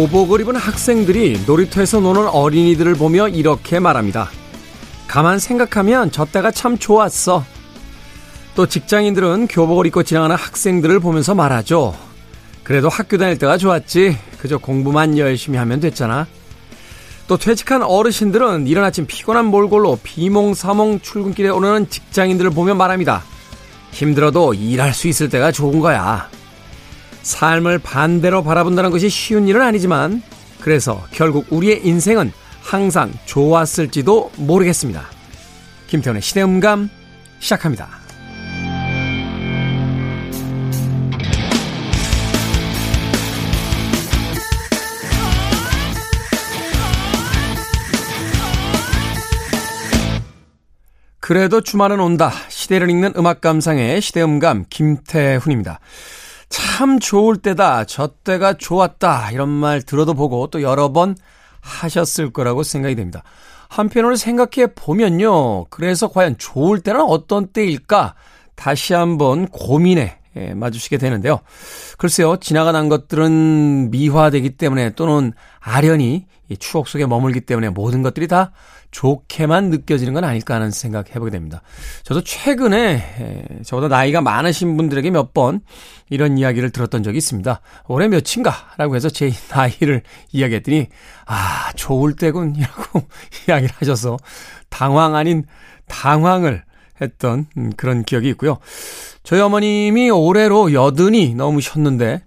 교복을 입은 학생들이 놀이터에서 노는 어린이들을 보며 이렇게 말합니다. 가만 생각하면 저 때가 참 좋았어. 또 직장인들은 교복을 입고 지나가는 학생들을 보면서 말하죠. 그래도 학교 다닐 때가 좋았지. 그저 공부만 열심히 하면 됐잖아. 또 퇴직한 어르신들은 이른 아침 피곤한 몰골로 비몽사몽 출근길에 오르는 직장인들을 보며 말합니다. 힘들어도 일할 수 있을 때가 좋은 거야. 삶을 반대로 바라본다는 것이 쉬운 일은 아니지만 그래서 결국 우리의 인생은 항상 좋았을지도 모르겠습니다. 김태훈의 시대음감 시작합니다. 그래도 주말은 온다. 시대를 읽는 음악 감상의 시대음감 김태훈입니다. 참 좋을 때다. 저 때가 좋았다. 이런 말 들어도 보고 또 여러 번 하셨을 거라고 생각이 됩니다. 한편으로 생각해 보면요. 그래서 과연 좋을 때는 어떤 때일까? 다시 한번 고민해 예, 마주시게 되는데요. 글쎄요, 지나가는 것들은 미화되기 때문에 또는 아련히 추억 속에 머물기 때문에 모든 것들이 다 좋게만 느껴지는 건 아닐까 하는 생각 해보게 됩니다. 저도 최근에 저보다 나이가 많으신 분들에게 몇 번 이런 이야기를 들었던 적이 있습니다. 올해 몇인가? 라고 해서 제 나이를 이야기했더니 아 좋을 때군 이라고 이야기를 하셔서 당황 아닌 당황을 했던 음, 그런 기억이 있고요. 저희 어머님이 올해로 여든이 넘으셨는데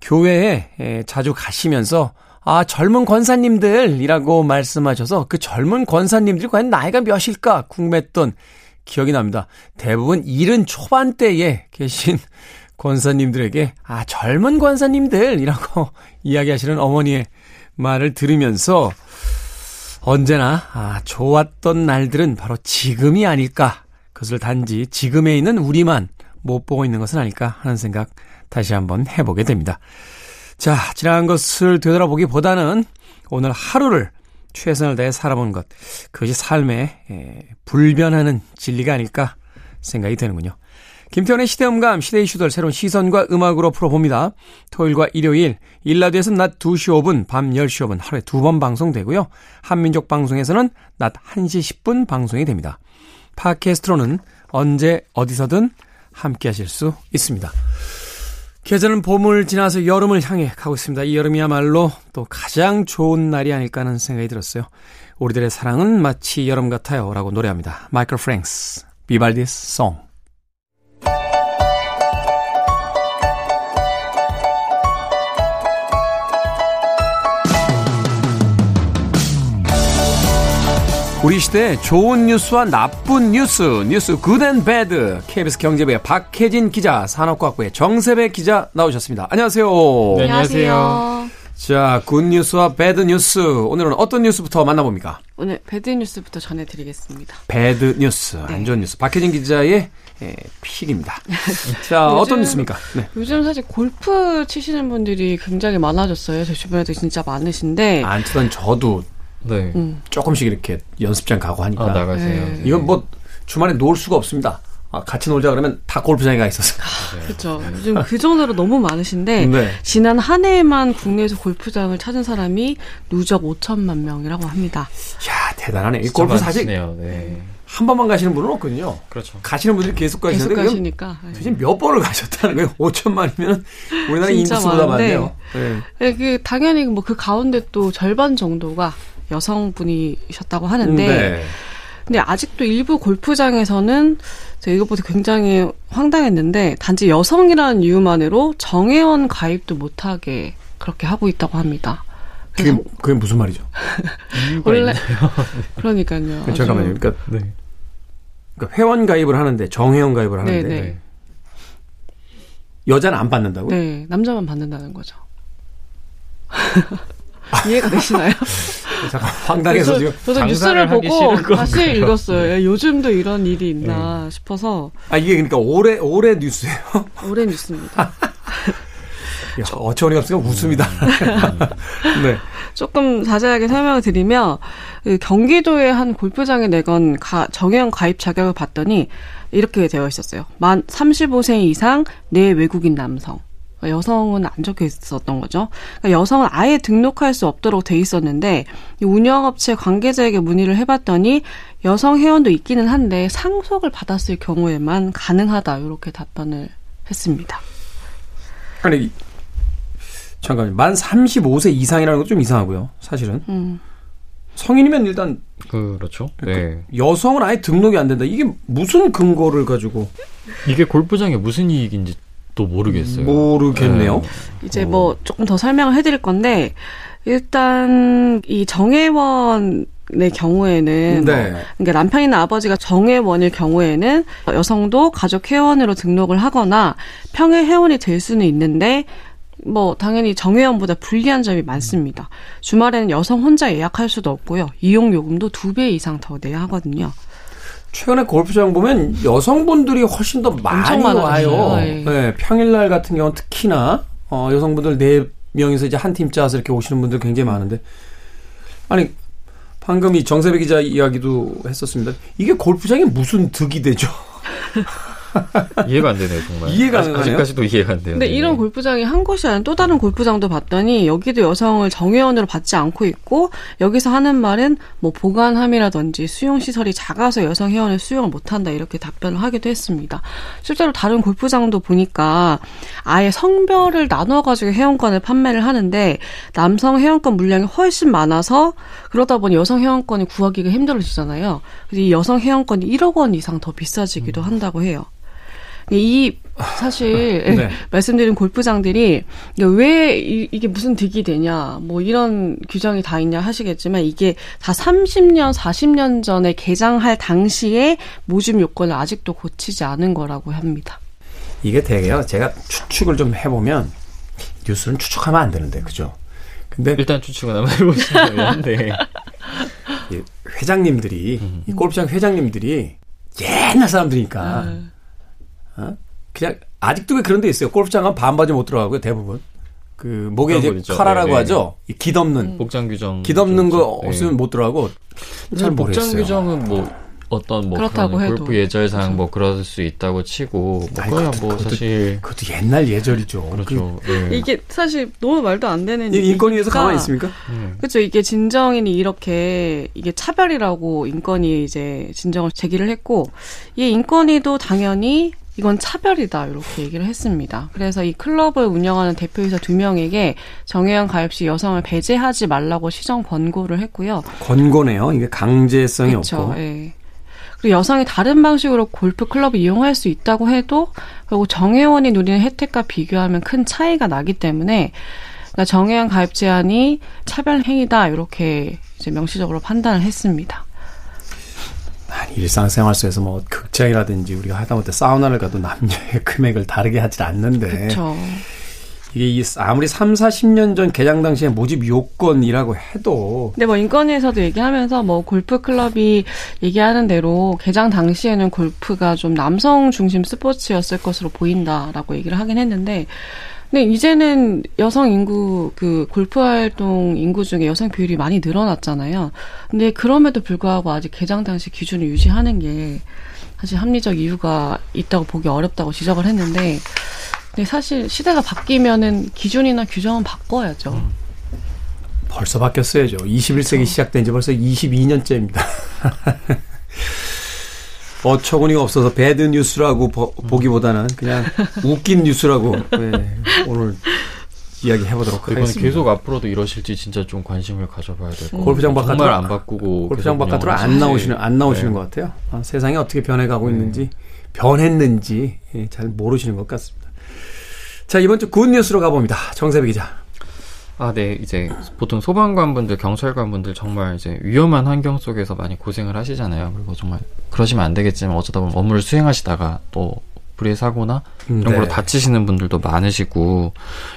교회에 자주 가시면서 아, 젊은 권사님들이라고 말씀하셔서 그 젊은 권사님들이 과연 나이가 몇일까 궁금했던 기억이 납니다. 대부분 일은 초반대에 계신 권사님들에게 아, 젊은 권사님들이라고 이야기하시는 어머니의 말을 들으면서 언제나 아, 좋았던 날들은 바로 지금이 아닐까. 그것을 단지 지금에 있는 우리만 못 보고 있는 것은 아닐까 하는 생각 다시 한번 해보게 됩니다. 자, 지난 것을 되돌아보기보다는 오늘 하루를 최선을 다해 살아본 것. 그것이 삶의 에, 불변하는 진리가 아닐까 생각이 되는군요. 김태원의 시대음감, 시대 이슈들 새로운 시선과 음악으로 풀어봅니다. 토요일과 일요일, 일라디오에서는 낮 2시 5분, 밤 10시 5분 하루에 두 번 방송되고요. 한민족 방송에서는 낮 1시 10분 방송이 됩니다. 팟캐스트로는 언제 어디서든 함께 하실 수 있습니다. 계절은 봄을 지나서 여름을 향해 가고 있습니다. 이 여름이야말로 또 가장 좋은 날이 아닐까 하는 생각이 들었어요. 우리들의 사랑은 마치 여름 같아요. 라고 노래합니다. 마이클 프랭크스, Vivaldi's Song. 우리 시대 좋은 뉴스와 나쁜 뉴스, 뉴스 good and bad. KBS 경제부의 박혜진 기자, 산업과학부의 정세배 기자 나오셨습니다. 안녕하세요. 네, 안녕하세요. 자, good news와 bad news. 오늘은 어떤 뉴스부터 만나봅니까? 오늘 bad news부터 전해드리겠습니다. bad news, 네. 안 좋은 뉴스. 박혜진 기자의 예, pick입니다. 자, 요즘, 어떤 뉴스입니까? 네. 요즘 사실 골프 치시는 분들이 굉장히 많아졌어요. 제 주변에도 진짜 많으신데. 안 치던 저도 네. 음. 조금씩 이렇게 연습장 가고 하니까. 아, 나가세요. 네. 이건 뭐 주말에 놀 수가 없습니다. 아, 같이 놀자 그러면 다 골프장에 가 있어서. 아, 그렇죠. 요즘 그 정도로 너무 많으신데 네. 지난 한 해에만 국내에서 골프장을 찾은 사람이 누적 5천만 명이라고 합니다. 야 대단하네. 이 골프 사실 네. 한 번만 가시는 분은 없거든요. 그렇죠. 가시는 분들이 계속 가시는데 계속 가시니까 도대체 네. 몇 번을 가셨다는 거예요? 5천만이면 우리나라 인구수보다 많네요. 네. 네. 그 당연히 뭐 그 가운데 또 절반 정도가 여성분이셨다고 하는데 네. 근데 아직도 일부 골프장에서는 제가 이것보다 굉장히 황당했는데 단지 여성이라는 이유만으로 정회원 가입도 못하게 그렇게 하고 있다고 합니다. 그게, 그게 무슨 말이죠? 원래 그러니까요. 그 잠깐만요. 그러니까, 네. 그러니까 회원 가입을 하는데 정회원 가입을 하는데 네네. 네. 여자는 안 받는다고? 네, 남자만 받는다는 거죠. 이해가 되시나요? 잠깐 황당해서 지금 저도 뉴스를 보고 다시 읽었어요. 요즘도 이런 일이 있나 네. 싶어서. 아 이게 그러니까 올해 올해 뉴스예요? 올해 뉴스입니다. 야, 어처구니가 없으니까 웃음이다. 네. 조금 자세하게 설명을 드리면 그 경기도의 한 골프장에 내건 가, 정형 가입 자격을 봤더니 이렇게 되어 있었어요. 만 35세 이상 내 외국인 남성. 여성은 안 적혀 있었던 거죠. 그러니까 여성은 아예 등록할 수 없도록 돼 있었는데 운영업체 관계자에게 문의를 해봤더니 여성 회원도 있기는 한데 상속을 받았을 경우에만 가능하다 이렇게 답변을 했습니다. 아니 잠깐만 만 35세 이상이라는 건좀 이상하고요. 사실은 음. 성인이면 일단 그렇죠. 네. 여성은 아예 등록이 안 된다. 이게 무슨 근거를 가지고 이게 골프장에 무슨 이익인지 또 모르겠어요. 모르겠네요. 네. 이제 뭐 조금 더 설명을 해드릴 건데 일단 이 정혜원 의 경우에는 네. 뭐, 그러니까 남편이나 아버지가 정회원일 경우에는 여성도 가족 회원으로 등록을 하거나 평일 회원이 될 수는 있는데 뭐 당연히 정회원보다 불리한 점이 많습니다. 주말에는 여성 혼자 예약할 수도 없고요. 이용 요금도 두 배 이상 더 내야 하거든요. 최근에 골프장 보면 여성분들이 훨씬 더 많이 와요. 네. 네. 평일날 같은 경우는 특히나 어, 여성분들 네 명이서 이제 한 팀 짜서 이렇게 오시는 분들 굉장히 많은데 아니 방금 이 정세배 기자 이야기도 했었습니다. 이게 골프장에 무슨 득이 되죠? 이해가 안 되네요, 정말. 이해가 안 아직까지도 이해가 안 돼요. 근데 네. 이런 골프장이 한 곳이 아니라 또 다른 골프장도 봤더니 여기도 여성을 정회원으로 받지 않고 있고 여기서 하는 말은 뭐 보관함이라든지 수용 시설이 작아서 여성 회원을 수용을 못 한다 이렇게 답변을 하기도 했습니다. 실제로 다른 골프장도 보니까 아예 성별을 나눠 가지고 회원권을 판매를 하는데 남성 회원권 물량이 훨씬 많아서 그러다 보니 여성 회원권이 구하기가 힘들어지잖아요. 그래서 이 여성 회원권이 1억 원 이상 더 비싸지기도 음. 한다고 해요. 이 사실 네. 말씀드린 골프장들이 왜 이 게 무슨 득이 되냐 뭐 이런 규정이 다 있냐 하시겠지만 이게 다 30년 40년 전에 개장할 당시에 모집 요건을 아직도 고치지 않은 거라고 합니다. 이게 되게요. 제가 추측을 좀 해보면 뉴스는 추측하면 안 되는데 그죠? 근데 일단 추측은 한번 해보시면 되는데 회장님들이 음. 이 골프장 회장님들이 옛날 사람들이니까. 음. 어? 그냥 아직도 왜 그런 데 있어요. 골프장 은 반바지 못 들어가고요, 대부분. 그 목에 이제 있죠. 카라라고 네, 네. 하죠. 이 깃없는 음. 복장 규정 깃없는 거 네. 없으면 못 들어가고 잘 모르겠어요. 복장 규정은 뭐 어떤 뭐 그렇다고 해도 골프 예절상 그렇죠. 뭐 그럴 수 있다고 치고 뭐 그야 뭐 그것도, 사실 그것도 옛날 예절이죠. 그렇죠. 그, 네. 이게 사실 너무 말도 안 되는 인권위에서 가만히 있습니까? 네. 그렇죠. 이게 진정인이 이렇게 이게 차별이라고 인권위 이제 진정을 제기를 했고 이 인권위도 당연히 이건 차별이다 이렇게 얘기를 했습니다. 그래서 이 클럽을 운영하는 대표이사 두 명에게 정혜연 가입 시 여성을 배제하지 말라고 시정 권고를 했고요. 권고네요. 이게 강제성이 그쵸, 없고. 예. 그리고 여성이 다른 방식으로 골프 클럽을 이용할 수 있다고 해도 결국 정혜원이 누리는 혜택과 비교하면 큰 차이가 나기 때문에 그러니까 정혜원 가입 제한이 차별 행위다 이렇게 이제 명시적으로 판단을 했습니다. 일상생활 속에서 뭐 극장이라든지 우리가 하다못해 사우나를 가도 남녀의 금액을 다르게 하질 않는데 그쵸. 이게 아무리 3, 40년 전 개장 당시에 모집 요건이라고 해도 근데 뭐 인권위에서도 얘기하면서 뭐 골프 클럽이 얘기하는 대로 개장 당시에는 골프가 좀 남성 중심 스포츠였을 것으로 보인다라고 얘기를 하긴 했는데 네, 이제는 여성 인구 그 골프 활동 인구 중에 여성 비율이 많이 늘어났잖아요. 근데 그럼에도 불구하고 아직 개장 당시 기준을 유지하는 게 사실 합리적 이유가 있다고 보기 어렵다고 지적을 했는데 근데 사실 시대가 바뀌면은 기준이나 규정은 바꿔야죠. 음. 벌써 바뀌었어야죠. 21세기 그렇죠. 시작된 지 벌써 22년째입니다. 어처구니가 없어서 배드 뉴스라고 보, 기보다는 그냥 웃긴 뉴스라고 네, 오늘 이야기 해보도록 하겠습니다. 계속 앞으로도 이러실지 진짜 좀 관심을 가져봐야 될 것 같아요. 골프장 바깥으로 정말 안 바꾸고 골프장 바깥으로 안 나오시는 안 나오시는 네. 것 같아요. 아, 세상이 어떻게 변해가고 네. 있는지 변했는지 예, 잘 모르시는 것 같습니다. 자 이번 주 good news로 가봅니다. 정세배 기자. 아, 네. 이제 보통 소방관분들, 경찰관분들 정말 이제 위험한 환경 속에서 많이 고생을 하시잖아요. 그리고 정말 그러시면 안 되겠지만 어쩌다 보면 업무를 수행하시다가 또 불의 사고나 이런 네. 걸로 다치시는 분들도 많으시고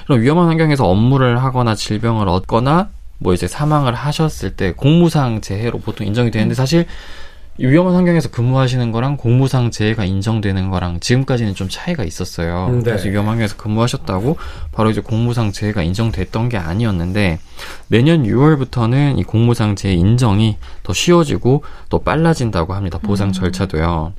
이런 위험한 환경에서 업무를 하거나 질병을 얻거나 뭐 이제 사망을 하셨을 때 공무상 재해로 보통 인정이 되는데 음. 사실 위험한 환경에서 근무하시는 거랑 공무상 재해가 인정되는 거랑 지금까지는 좀 차이가 있었어요. 음, 네. 그래서 위험한 환경에서 근무하셨다고 바로 이제 공무상 재해가 인정됐던 게 아니었는데 내년 6월부터는 이 공무상 재해 인정이 더 쉬워지고 또 빨라진다고 합니다. 보상 음. 절차도요.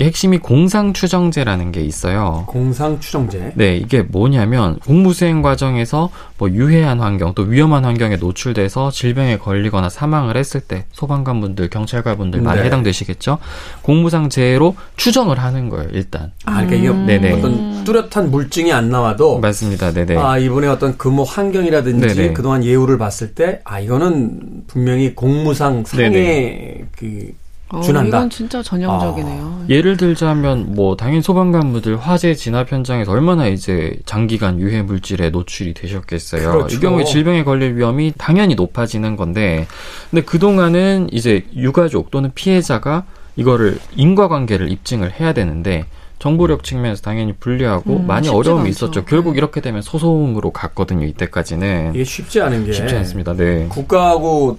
핵심이 공상 추정제라는 게 있어요. 공상 추정제. 네, 이게 뭐냐면 공무 수행 과정에서 뭐 유해한 환경 또 위험한 환경에 노출돼서 질병에 걸리거나 사망을 했을 때 소방관 분들, 경찰관 분들 많이 네. 해당되시겠죠. 공무상재해로 추정을 하는 거예요, 일단. 아, 그러니까 이게 음. 네네. 어떤 뚜렷한 물증이 안 나와도 맞습니다, 네네. 아 이번에 어떤 근무 환경이라든지 네네. 그동안 예우를 봤을 때 아 이거는 분명히 공무상 상해 그 어, 준한다. 이건 진짜 전형적이네요. 아. 예를 들자면 뭐 당연히 소방관분들 화재 진압 현장에서 얼마나 이제 장기간 유해 물질에 노출이 되셨겠어요. 그렇죠. 이 경우에 질병에 걸릴 위험이 당연히 높아지는 건데, 근데 그 동안은 이제 유가족 또는 피해자가 이거를 인과관계를 입증을 해야 되는데 정보력 측면에서 당연히 불리하고 음, 많이 어려움이 않죠. 있었죠. 결국 네. 이렇게 되면 소송으로 갔거든요. 이때까지는 이게 쉽지 않은 게 쉽지 않습니다. 네. 국가하고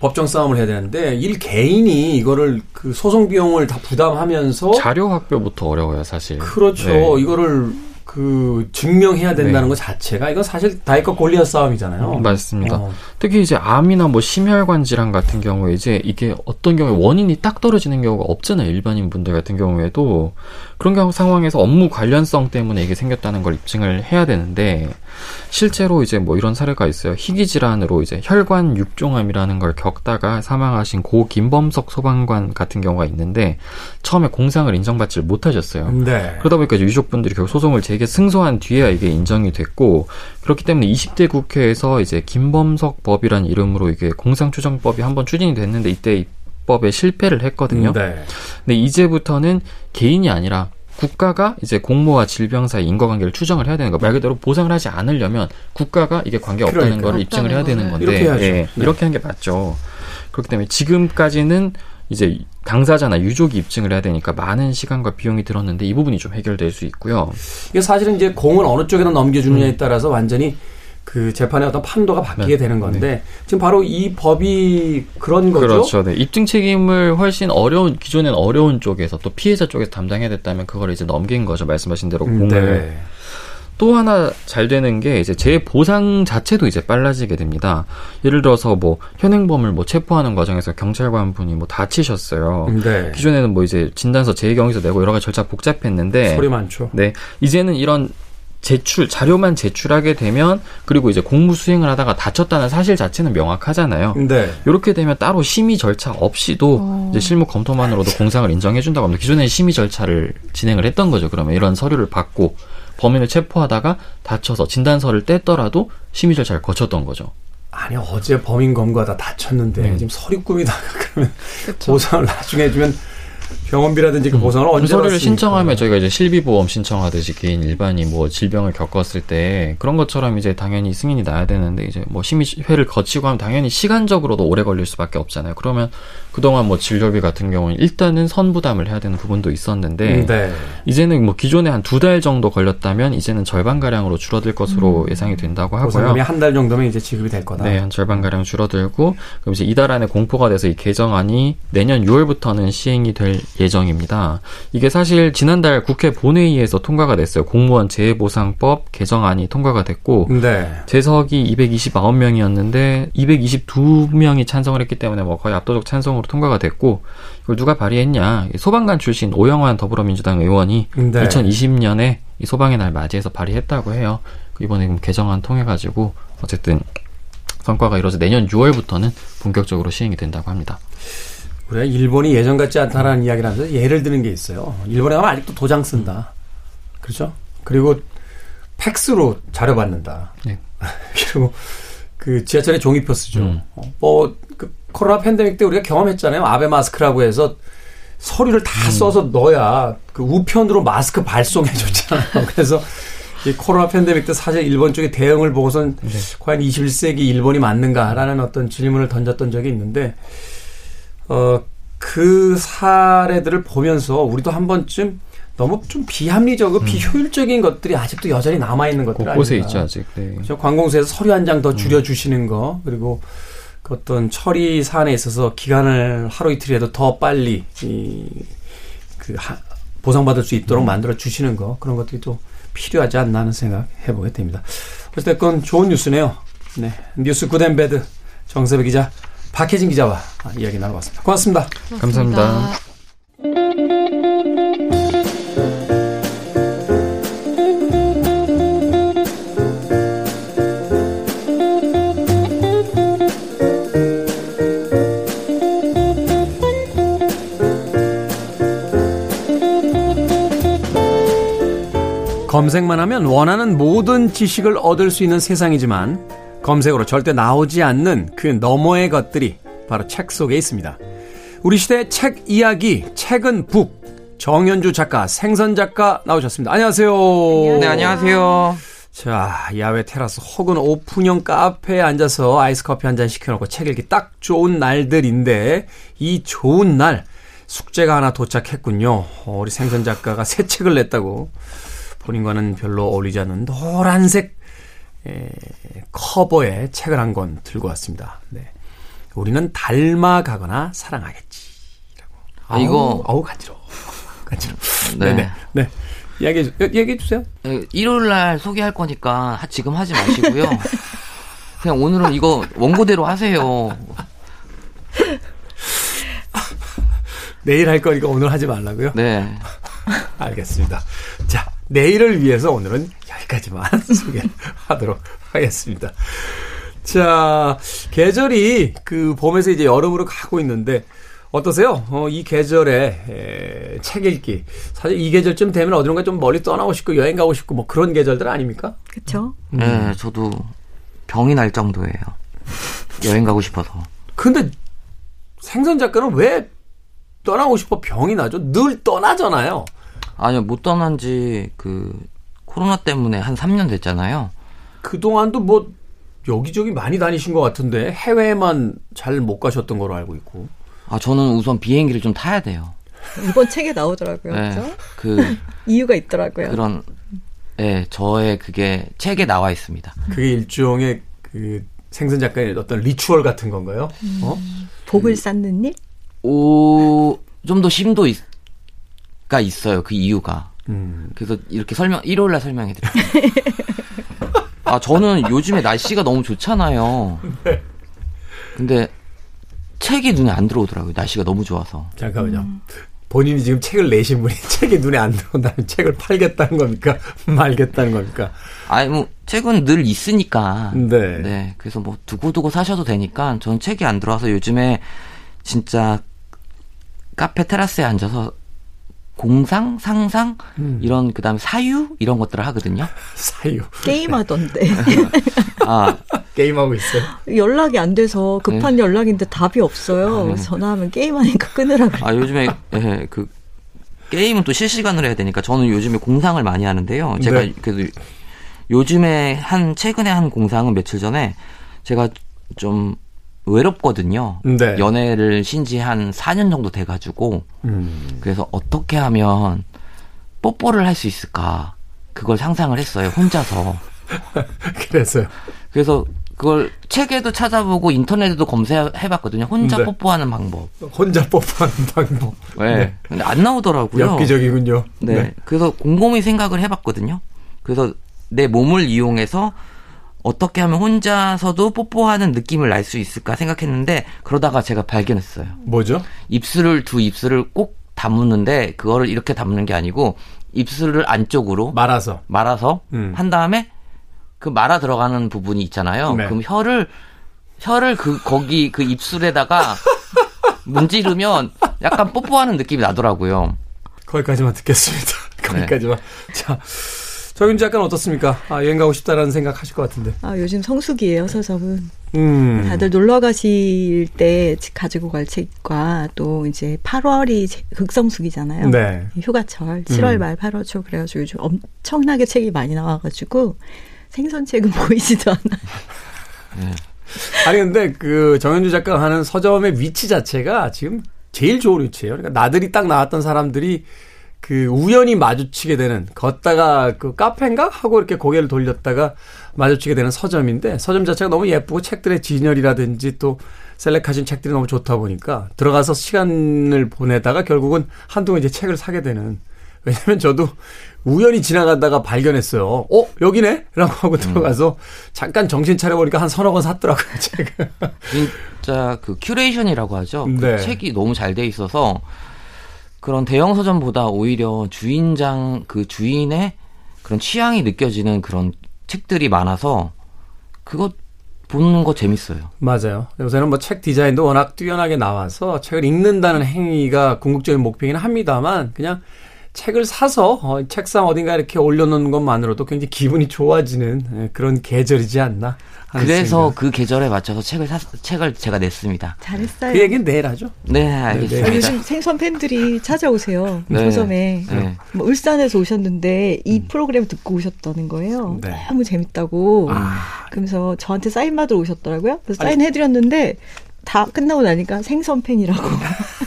법정 싸움을 해야 되는데 일 개인이 이거를 그 소송 비용을 다 부담하면서 자료 확보부터 어려워요, 사실. 그렇죠. 네. 이거를 그 증명해야 된다는 네. 것 자체가 이건 사실 다이컷 골리앗 싸움이잖아요. 음, 맞습니다. 어. 특히 이제 암이나 뭐 심혈관 질환 같은 경우에 이제 이게 어떤 경우에 원인이 딱 떨어지는 경우가 없잖아요. 일반인 분들 같은 경우에도 그런 경우 상황에서 업무 관련성 때문에 이게 생겼다는 걸 입증을 해야 되는데 실제로 이제 뭐 이런 사례가 있어요. 희귀 질환으로 이제 혈관 육종암이라는 걸 겪다가 사망하신 고 김범석 소방관 같은 경우가 있는데 처음에 공상을 인정받지 못하셨어요. 네. 그러다 보니까 유족분들이 결국 소송을 제게 승소한 뒤에야 이게 인정이 됐고 그렇기 때문에 20대 국회에서 이제 김범석 법이란 이름으로 이게 공상 추정법이 한번 추진이 됐는데 이때 입법에 실패를 했거든요. 네. 근데 이제부터는 개인이 아니라 국가가 이제 공모와 질병 사이 인과관계를 추정을 해야 되는 거. 말 그대로 보상을 하지 않으려면 국가가 이게 관계 없다는 걸 입증을 해야 되는 건데 이렇게, 예, 네. 이렇게 한게 맞죠. 그렇기 때문에 지금까지는 이제 당사자나 유족이 입증을 해야 되니까 많은 시간과 비용이 들었는데 이 부분이 좀 해결될 수 있고요. 이게 사실은 이제 공을 어느 쪽에다 넘겨주느냐에 음. 따라서 완전히 그 재판의 어떤 판도가 바뀌게 네. 되는 건데 네. 지금 바로 이 법이 그런 거죠. 그렇죠. 네. 입증 책임을 훨씬 어려운 기존엔 어려운 쪽에서 또 피해자 쪽에서 담당해야 됐다면 그걸 이제 넘긴 거죠. 말씀하신 대로 공을. 네. 또 하나 잘 되는 게 이제 재 보상 자체도 이제 빨라지게 됩니다. 예를 들어서 뭐 현행범을 뭐 체포하는 과정에서 경찰관 분이 뭐 다치셨어요. 네. 기존에는 뭐 이제 진단서 재경위서 내고 여러 가지 절차 복잡했는데 소리 많죠. 네. 이제는 이런 제출 자료만 제출하게 되면 그리고 이제 공무 수행을 하다가 다쳤다는 사실 자체는 명확하잖아요. 네. 이렇게 되면 따로 심의 절차 없이도 오. 어. 이제 실무 검토만으로도 공상을 인정해 준다고 합니다. 기존에 심의 절차를 진행을 했던 거죠. 그러면 이런 서류를 받고 범인을 체포하다가 다쳐서 진단서를 뗐더라도 심의 절차를 거쳤던 거죠. 아니 어제 범인 검거하다 다쳤는데 네. 지금 서류 꾸미다가 그러면 보상을 나중에 해주면 병원비라든지 그 음. 보상을 언제 그 서류를 신청하면 저희가 이제 실비보험 신청하듯이 개인 일반이 뭐 질병을 겪었을 때 그런 것처럼 이제 당연히 승인이 나야 되는데 이제 뭐 심의회를 거치고 하면 당연히 시간적으로도 오래 걸릴 수밖에 없잖아요. 그러면 그동안 뭐 진료비 같은 경우는 일단은 선부담을 해야 되는 부분도 있었는데 음, 네. 이제는 뭐 기존에 한 두 달 정도 걸렸다면 이제는 절반 가량으로 줄어들 것으로 음. 예상이 된다고 하고요. 한 달 정도면 이제 지급이 될 거다. 네, 한 절반 가량 줄어들고 그럼 이제 이달 안에 공포가 돼서 이 개정안이 내년 6월부터는 시행이 될 예정입니다. 이게 사실 지난달 국회 본회의에서 통과가 됐어요. 공무원 재해보상법 개정안이 통과가 됐고 네. 재석이 229명이었는데 222명이 찬성을 했기 때문에 뭐 거의 압도적 찬성으로 통과가 됐고 이걸 누가 발의했냐? 소방관 출신 오영환 더불어민주당 의원이 네. 2020년에 이 소방의 날 맞이해서 발의했다고 해요. 이번에 개정안 통해 가지고 어쨌든 성과가 이루어져 내년 6월부터는 본격적으로 시행이 된다고 합니다. 우리가 일본이 예전 같지 않다라는 이야기를 하면서 예를 드는 게 있어요. 일본에 가면 아직도 도장 쓴다. 그렇죠? 그리고 팩스로 자료 받는다. 네. 그리고 그 지하철에 종이표 쓰죠. 음. 어, 뭐, 그 코로나 팬데믹 때 우리가 경험했잖아요. 아베 마스크라고 해서 서류를 다 음. 써서 넣어야 그 우편으로 마스크 발송해 줬잖아요. 그래서 이 코로나 팬데믹 때 사실 일본 쪽의 대응을 보고선 네. 과연 21세기 일본이 맞는가라는 어떤 질문을 던졌던 적이 있는데 어, 그 사례들을 보면서 우리도 한 번쯤 너무 좀 비합리적이고 음. 비효율적인 것들이 아직도 여전히 남아 있는 것들 곳곳에 아닌가. 있죠 아직. 네. 저 관공서에서 서류 한 장 더 줄여 주시는 거 그리고 그 어떤 처리 사안에 있어서 기간을 하루 이틀이라도 더 빨리 이그 보상받을 수 있도록 음. 만들어 주시는 거 그런 것들이 또 필요하지 않나 하는 생각 해보게 됩니다. 어쨌든 좋은 뉴스네요. 네. 뉴스 good and bad 정세배 기자 박혜진 기자와 이야기 나눠봤습니다. 고맙습니다. 고맙습니다. 감사합니다. 검색만 하면 원하는 모든 지식을 얻을 수 있는 세상이지만 검색으로 절대 나오지 않는 그 너머의 것들이 바로 책 속에 있습니다. 우리 시대 책 이야기, 책은 북. 정현주 작가, 생선 작가 나오셨습니다. 안녕하세요. 네, 안녕하세요. 자, 야외 테라스 혹은 오픈형 카페에 앉아서 아이스 커피 한 잔 시켜놓고 책 읽기 딱 좋은 날들인데 이 좋은 날 숙제가 하나 도착했군요. 어, 우리 생선 작가가 새 책을 냈다고 본인과는 별로 어울리지 않는 노란색 에, 커버의 책을 한 권 들고 왔습니다. 네. 우리는 닮아가거나 사랑하겠지. 라고. 아, 이거. 아우, 간지러워. 간지러워. 네. 네네. 네. 이야기해, 얘기해 주세요. 일요일 날 소개할 거니까 지금 하지 마시고요. 그냥 오늘은 이거 원고대로 하세요. 내일 할 거니까 오늘 하지 말라고요? 네. 알겠습니다. 자, 내일을 위해서 오늘은 여기까지만 소개하도록 하겠습니다. 자, 계절이 그 봄에서 이제 여름으로 가고 있는데 어떠세요? 어, 이 계절에 에, 책 읽기. 사실 이 계절쯤 되면 어디론가 좀 멀리 떠나고 싶고 여행 가고 싶고 뭐 그런 계절들 아닙니까? 그렇죠. 네, 저도 병이 날 정도예요. 여행 가고 싶어서. 근데 생선 작가는 왜 떠나고 싶어 병이 나죠? 늘 떠나잖아요. 아니요, 못 떠난 지 그 코로나 때문에 한 3년 됐잖아요. 그동안도 뭐 여기저기 많이 다니신 것 같은데 해외만 잘 못 가셨던 걸로 알고 있고. 아, 저는 우선 비행기를 좀 타야 돼요. 이번 책에 나오더라고요. 네. 그죠? 그 이유가 있더라고요. 그런 네, 저의 그게 책에 나와 있습니다. 그게 일종의 그 생선 작가의 어떤 리추얼 같은 건가요? 어? 복을 쌓는 일? 오, 좀 더 심도 있, 가 있어요. 그 이유가. 음. 그래서 이렇게 설명, 일요일 날 설명해 드릴게요. 아, 저는 요즘에 날씨가 너무 좋잖아요. 근데 책이 눈에 안 들어오더라고요. 날씨가 너무 좋아서. 잠깐만요. 본인이 지금 책을 내신 분이 책이 눈에 안 들어온다면 책을 팔겠다는 겁니까? 말겠다는 겁니까? 아니, 뭐, 책은 늘 있으니까. 네. 네. 그래서 뭐, 두고두고 사셔도 되니까, 전 책이 안 들어와서 요즘에 진짜 카페 테라스에 앉아서 공상, 상상, 음. 이런, 그 다음에 사유? 이런 것들을 하거든요. 사유. 게임하던데. 아, 게임하고 있어요. 연락이 안 돼서 급한 연락인데 답이 없어요. 전화하면 게임하니까 끊으라고. 아, 요즘에, 예, 그, 게임은 또 실시간으로 해야 되니까 저는 요즘에 공상을 많이 하는데요. 제가 네. 그래도 요즘에 한, 최근에 한 공상은 며칠 전에 제가 좀 외롭거든요. 네. 연애를 신지 한 4년 정도 돼가지고 음. 그래서 어떻게 하면 뽀뽀를 할 수 있을까 그걸 상상을 했어요 혼자서 그래서요. 그래서 그걸 책에도 찾아보고 인터넷에도 검색해봤거든요 혼자 네. 뽀뽀하는 방법 혼자 뽀뽀하는 방법. 네. 근데 안 나오더라고요 엽기적이군요. 네. 그래서 곰곰이 생각을 해봤거든요 그래서 내 몸을 이용해서 어떻게 하면 혼자서도 뽀뽀하는 느낌을 날 수 있을까 생각했는데 그러다가 제가 발견했어요 뭐죠? 입술을 두 입술을 꼭 다무는데 그거를 이렇게 다무는 게 아니고 입술을 안쪽으로 말아서. 말아서 음. 한 다음에 그 말아 들어가는 부분이 있잖아요. 네. 그럼 혀를 혀를 그 거기 그 입술에다가 문지르면 약간 뽀뽀하는 느낌이 나더라고요. 거기까지만 듣겠습니다. 네. 거기까지만. 자, 정윤 작가는 어떻습니까? 아, 여행 가고 싶다라는 생각 하실 것 같은데. 아, 요즘 성수기예요, 서점은. 음. 다들 놀러 가실 때 가지고 갈 책과 또 이제 8월이 극성수기잖아요. 네. 휴가철, 7월 음. 말 8월 초 그래가지고 요즘 엄청나게 책이 많이 나와가지고 생선책은 보이지도 않아요. 아니 근데 그 정현주 작가가 하는 서점의 위치 자체가 지금 제일 좋은 위치예요. 그러니까 나들이 딱 나왔던 사람들이 그 우연히 마주치게 되는 걷다가 그 카페인가 하고 이렇게 고개를 돌렸다가 마주치게 되는 서점인데 서점 자체가 너무 예쁘고 책들의 진열이라든지 또 셀렉하신 책들이 너무 좋다 보니까 들어가서 시간을 보내다가 결국은 한동안 이제 책을 사게 되는 왜냐면 저도 우연히 지나가다가 발견했어요. 어, 여기네? 라고 하고 들어가서 잠깐 정신 차려보니까 한 서너 권 샀더라고요, 책을. 진짜 그 curation이라고 하죠. 그 네. 책이 너무 잘 돼 있어서 그런 대형 서점보다 오히려 주인장 그 주인의 그런 취향이 느껴지는 그런 책들이 많아서 그거 보는 거 재밌어요. 맞아요. 요새는 뭐 책 디자인도 워낙 뛰어나게 나와서 책을 읽는다는 행위가 궁극적인 목표이긴 합니다만 그냥 책을 사서 어, 책상 어딘가 이렇게 올려놓는 것만으로도 굉장히 기분이 좋아지는 예, 그런 계절이지 않나. 그래서 그 계절에 맞춰서 책을 사, 책을 제가 냈습니다. 잘했어요. 그 얘기는 내일 하죠. 네, 알겠습니다. 네. 요즘 생선 팬들이 찾아오세요. 네. 서점에. 네. 뭐 울산에서 오셨는데 이 음. 프로그램 듣고 오셨다는 거예요. 네. 너무 재밌다고. 아. 그러면서 저한테 사인 받으러 오셨더라고요. 그래서 사인 해드렸는데 다 끝나고 나니까 생선 팬이라고.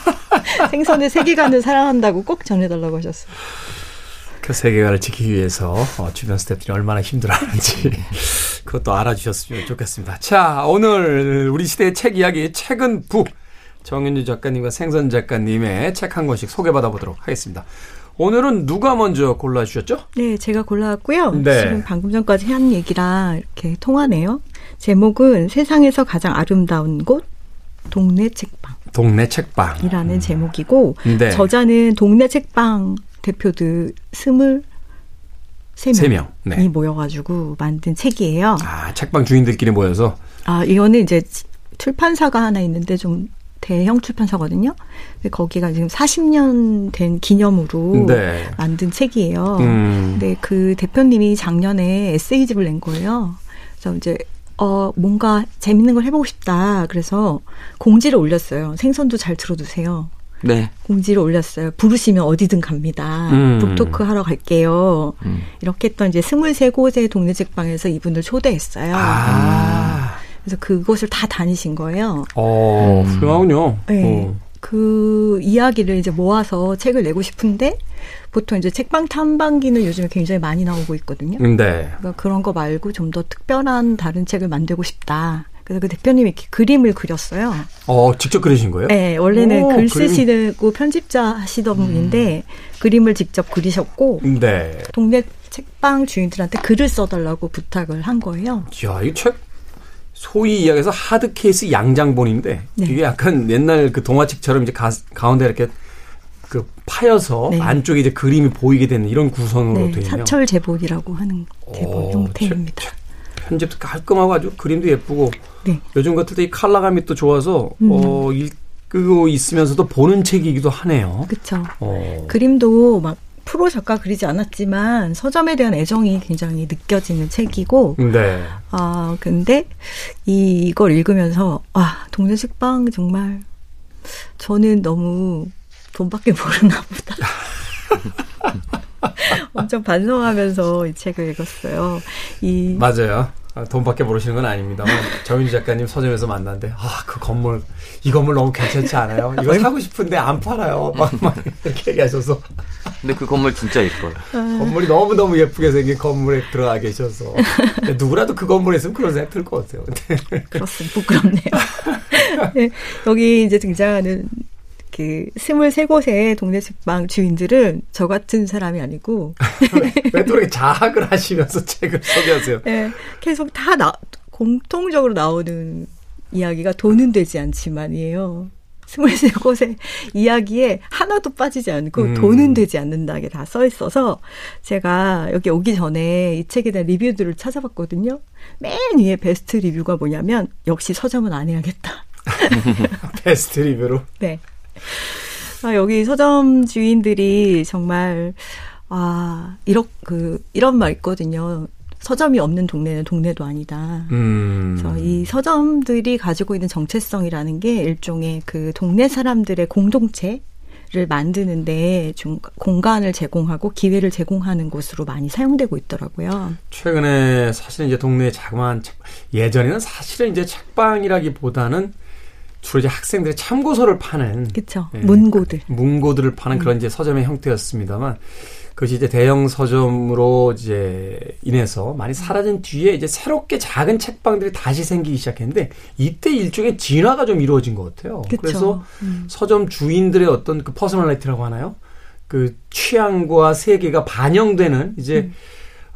생선의 세계관을 사랑한다고 꼭 전해달라고 하셨어요. 그 세계관을 지키기 위해서 어, 주변 스태프들이 얼마나 힘들어하는지 그것도 알아주셨으면 좋겠습니다. 자, 오늘 우리 시대의 책 이야기 책은 북 정윤주 작가님과 생선 작가님의 책 한 권씩 소개받아 보도록 하겠습니다. 오늘은 누가 먼저 골라주셨죠? 네, 제가 골라왔고요. 네. 지금 방금 전까지 한 얘기랑 이렇게 통하네요. 제목은 세상에서 가장 아름다운 곳 동네 책방. 동네 책방. 이라는 음. 제목이고, 네. 저자는 동네 책방 대표들 스물 세 명이 네. 모여가지고 만든 책이에요. 아, 책방 주인들끼리 모여서? 아, 이거는 이제 출판사가 하나 있는데 좀 대형 출판사거든요. 거기가 지금 40년 된 기념으로 네. 만든 책이에요. 음. 근데 그 대표님이 작년에 에세이집을 낸 거예요. 그래서 이제 어, 뭔가 재밌는 걸 해보고 싶다. 그래서 공지를 올렸어요. 생선도 잘 들어두세요. 네. 공지를 올렸어요. 부르시면 어디든 갑니다. 음. 북토크 하러 갈게요. 음. 이렇게 했던 이제 23곳의 동네 책방에서 이분을 초대했어요. 아. 그래서 그곳을 다 다니신 거예요. 어, 훌륭하군요. 네. 어. 그 이야기를 이제 모아서 책을 내고 싶은데 보통 이제 책방 탐방기는 요즘에 굉장히 많이 나오고 있거든요. 네. 그러니까 그런 거 말고 좀 더 특별한 다른 책을 만들고 싶다. 그래서 그 대표님이 이렇게 그림을 그렸어요. 어, 직접 그리신 거예요? 네, 원래는 오, 글 쓰시고 편집자 하시던 음. 분인데 그림을 직접 그리셨고, 네. 동네 책방 주인들한테 글을 써달라고 부탁을 한 거예요. 이야, 이 책 소위 이야기해서 하드 케이스 양장본인데 네. 이게 약간 옛날 그 동화책처럼 이제 가, 가운데 이렇게 그 파여서 네. 안쪽에 이제 그림이 보이게 되는 이런 구성으로 네, 되어. 사철 제본이라고 하는 제본 형태입니다. 책, 편집도 깔끔하고 아주 그림도 예쁘고 네. 요즘 같은 때이 컬러감이 또 좋아서 음. 어 읽고 있으면서도 보는 책이기도 하네요. 그렇죠. 어. 그림도 막 프로 작가 그리지 않았지만 서점에 대한 애정이 굉장히 느껴지는 책이고. 네. 아 근데 이 이걸 읽으면서 아 동네 책방 정말 저는 너무 돈밖에 모르나 보다. 엄청 반성하면서 이 책을 읽었어요. 이 맞아요. 아, 돈밖에 모르시는 건 아닙니다만 정윤주 작가님 서점에서 만났는데 아 그 건물 이 건물 너무 괜찮지 않아요? 이거 사고 싶은데 안 팔아요. 막, 막 이렇게 얘기하셔서 근데 그 건물 진짜 예뻐요. 건물이 너무 너무 예쁘게 생긴 건물에 들어가 계셔서 누구라도 그 건물에 있으면 그런 생각 들 것 같아요. 그렇습니다. 부끄럽네요. 네, 여기 이제 등장하는 그 스물세 곳의 동네 책방 주인들은 저 같은 사람이 아니고 이렇게 자학을 하시면서 책을 소개하세요? 네, 계속 다 나, 공통적으로 나오는 이야기가 돈은 되지 않지만이에요. 스물세 곳의 이야기에 하나도 빠지지 않고 음. 돈은 되지 않는다게 다 써 있어서 제가 여기 오기 전에 이 책에 대한 리뷰들을 찾아봤거든요. 맨 위에 베스트 리뷰가 뭐냐면 역시 서점은 안 해야겠다. 베스트 리뷰로? 네. 아, 여기 서점 주인들이 정말 아 이런 그 이런 말 있거든요. 서점이 없는 동네는 동네도 아니다. 음. 그래서 이 서점들이 가지고 있는 정체성이라는 게 일종의 그 동네 사람들의 공동체. 를 만드는데 좀 공간을 제공하고 기회를 제공하는 곳으로 많이 사용되고 있더라고요. 최근에 사실 이제 동네 자그마한 책, 예전에는 사실은 이제 책방이라기보다는 주로 이제 학생들의 참고서를 파는 그렇죠. 예, 문고들 문고들을 파는 음. 그런 이제 서점의 형태였습니다만 그것이 이제 대형 서점으로 이제 인해서 많이 사라진 뒤에 이제 새롭게 작은 책방들이 다시 생기기 시작했는데 이때 일종의 진화가 좀 이루어진 것 같아요. 그쵸. 그래서 음. 서점 주인들의 어떤 그 personality라고 하나요? 그 취향과 세계가 반영되는 이제 음.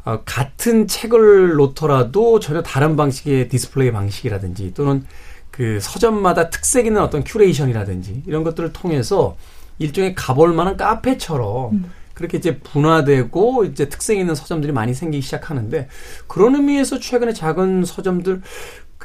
어, 같은 책을 놓더라도 전혀 다른 방식의 디스플레이 방식이라든지 또는 그 서점마다 특색 있는 어떤 curation이라든지 이런 것들을 통해서 일종의 가볼 만한 카페처럼 음. 그렇게 이제 분화되고 이제 특색 있는 서점들이 많이 생기기 시작하는데 그런 의미에서 최근에 작은 서점들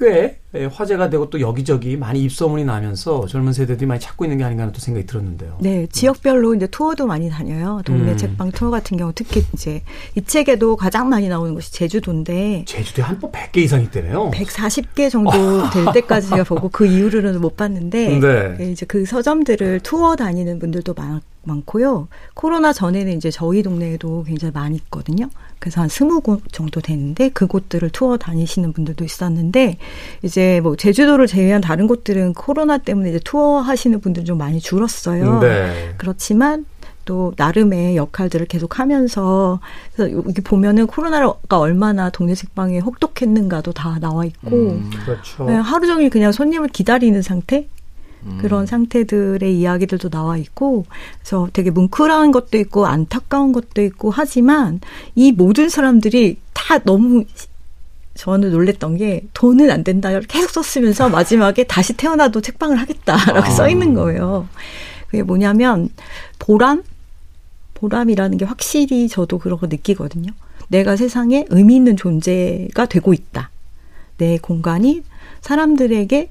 꽤 화제가 되고 또 여기저기 많이 입소문이 나면서 젊은 세대들이 많이 찾고 있는 게 아닌가 하는 또 생각이 들었는데요. 네, 지역별로 이제 투어도 많이 다녀요. 동네 음. 책방 투어 같은 경우 특히 이제 이 책에도 가장 많이 나오는 곳이 제주도인데 제주도에 한 번 100개 이상 있대요. 140개 정도 될 때까지 제가 보고 그 이후로는 못 봤는데 네. 네. 이제 그 서점들을 투어 다니는 분들도 많, 많고요. 코로나 전에는 이제 저희 동네에도 굉장히 많이 있거든요. 그래서 한 스무 곳 정도 되는데 그곳들을 투어 다니시는 분들도 있었는데 이제 뭐 제주도를 제외한 다른 곳들은 코로나 때문에 이제 투어 하시는 분들 좀 많이 줄었어요. 네. 그렇지만 또 나름의 역할들을 계속 하면서 그래서 여기 보면은 코로나가 얼마나 동네 책방에 혹독했는가도 다 나와 있고 음, 그렇죠. 네, 하루 종일 그냥 손님을 기다리는 상태 그런 상태들의 이야기들도 나와 있고 그래서 되게 뭉클한 것도 있고 안타까운 것도 있고 하지만 이 모든 사람들이 다 너무 저는 놀랬던 게 돈은 안 된다 이렇게 계속 썼으면서 마지막에 다시 태어나도 책방을 하겠다라고 아. 써 있는 거예요. 그게 뭐냐면 보람 보람이라는 게 확실히 저도 그러고 느끼거든요. 내가 세상에 의미 있는 존재가 되고 있다. 내 공간이 사람들에게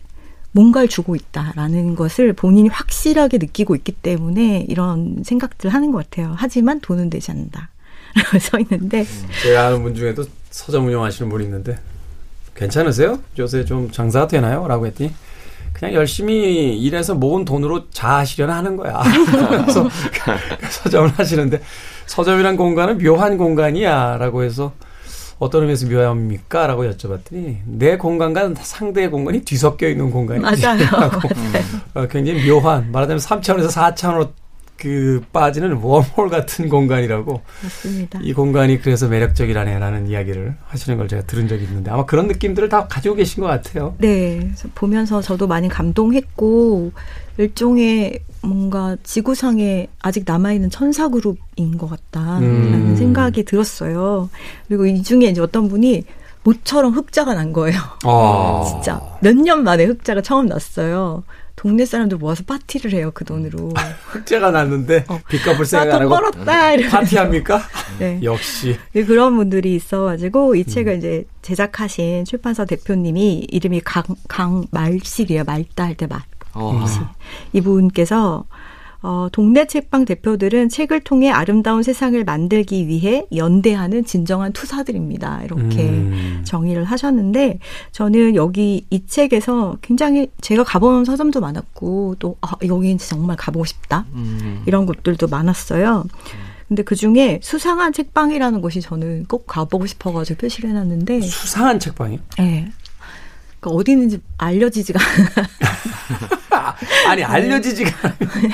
뭔가를 주고 있다라는 것을 본인이 확실하게 느끼고 있기 때문에 이런 생각들 하는 것 같아요. 하지만 돈은 되지 않는다. 라고 써 있는데. 제가 아는 분 중에도 서점 운영하시는 분이 있는데, 괜찮으세요? 요새 좀 장사가 되나요? 라고 했더니, 그냥 열심히 일해서 모은 돈으로 자아실현 하는 거야. 그래서 서점을 하시는데, 서점이란 공간은 묘한 공간이야. 라고 해서, 어떤 의미에서 묘합니까? 라고 여쭤봤더니 내 공간과 상대의 공간이 뒤섞여 있는 공간이 맞아요. 맞아요. 어, 굉장히 묘한 말하자면 3차원에서 4차원으로 그 빠지는 웜홀 같은 공간이라고. 맞습니다. 이 공간이 그래서 매력적이라네라는 이야기를 하시는 걸 제가 들은 적이 있는데 아마 그런 느낌들을 다 가지고 계신 것 같아요. 네. 보면서 저도 많이 감동했고 일종의 뭔가 지구상에 아직 남아있는 천사 그룹인 것 같다라는 음. 생각이 들었어요. 그리고 이 중에 이제 어떤 분이 모처럼 흑자가 난 거예요. 아. 진짜 몇 년 만에 흑자가 처음 났어요. 동네 사람들 모아서 파티를 해요 그 돈으로. 흑자가 났는데 어. 빚값을 생각 안 하고 벌었다 이러면서. 파티합니까? 네. 역시. 네, 그런 분들이 있어가지고 이 책을 음. 이제 제작하신 출판사 대표님이 이름이 강 강말실이에요. 말다 할 때 말. 어. 이분께서 어, 동네 책방 대표들은 책을 통해 아름다운 세상을 만들기 위해 연대하는 진정한 투사들입니다. 이렇게 음. 정의를 하셨는데 저는 여기 이 책에서 굉장히 제가 가본 서점도 많았고 또 아, 여기 정말 가보고 싶다 음. 이런 곳들도 많았어요. 근데 그 중에 수상한 책방이라는 곳이 저는 꼭 가보고 싶어가지고 표시를 해놨는데 수상한 책방이요? 네. 그러니까 어디 있는지 알려지지가 아니 알려지지가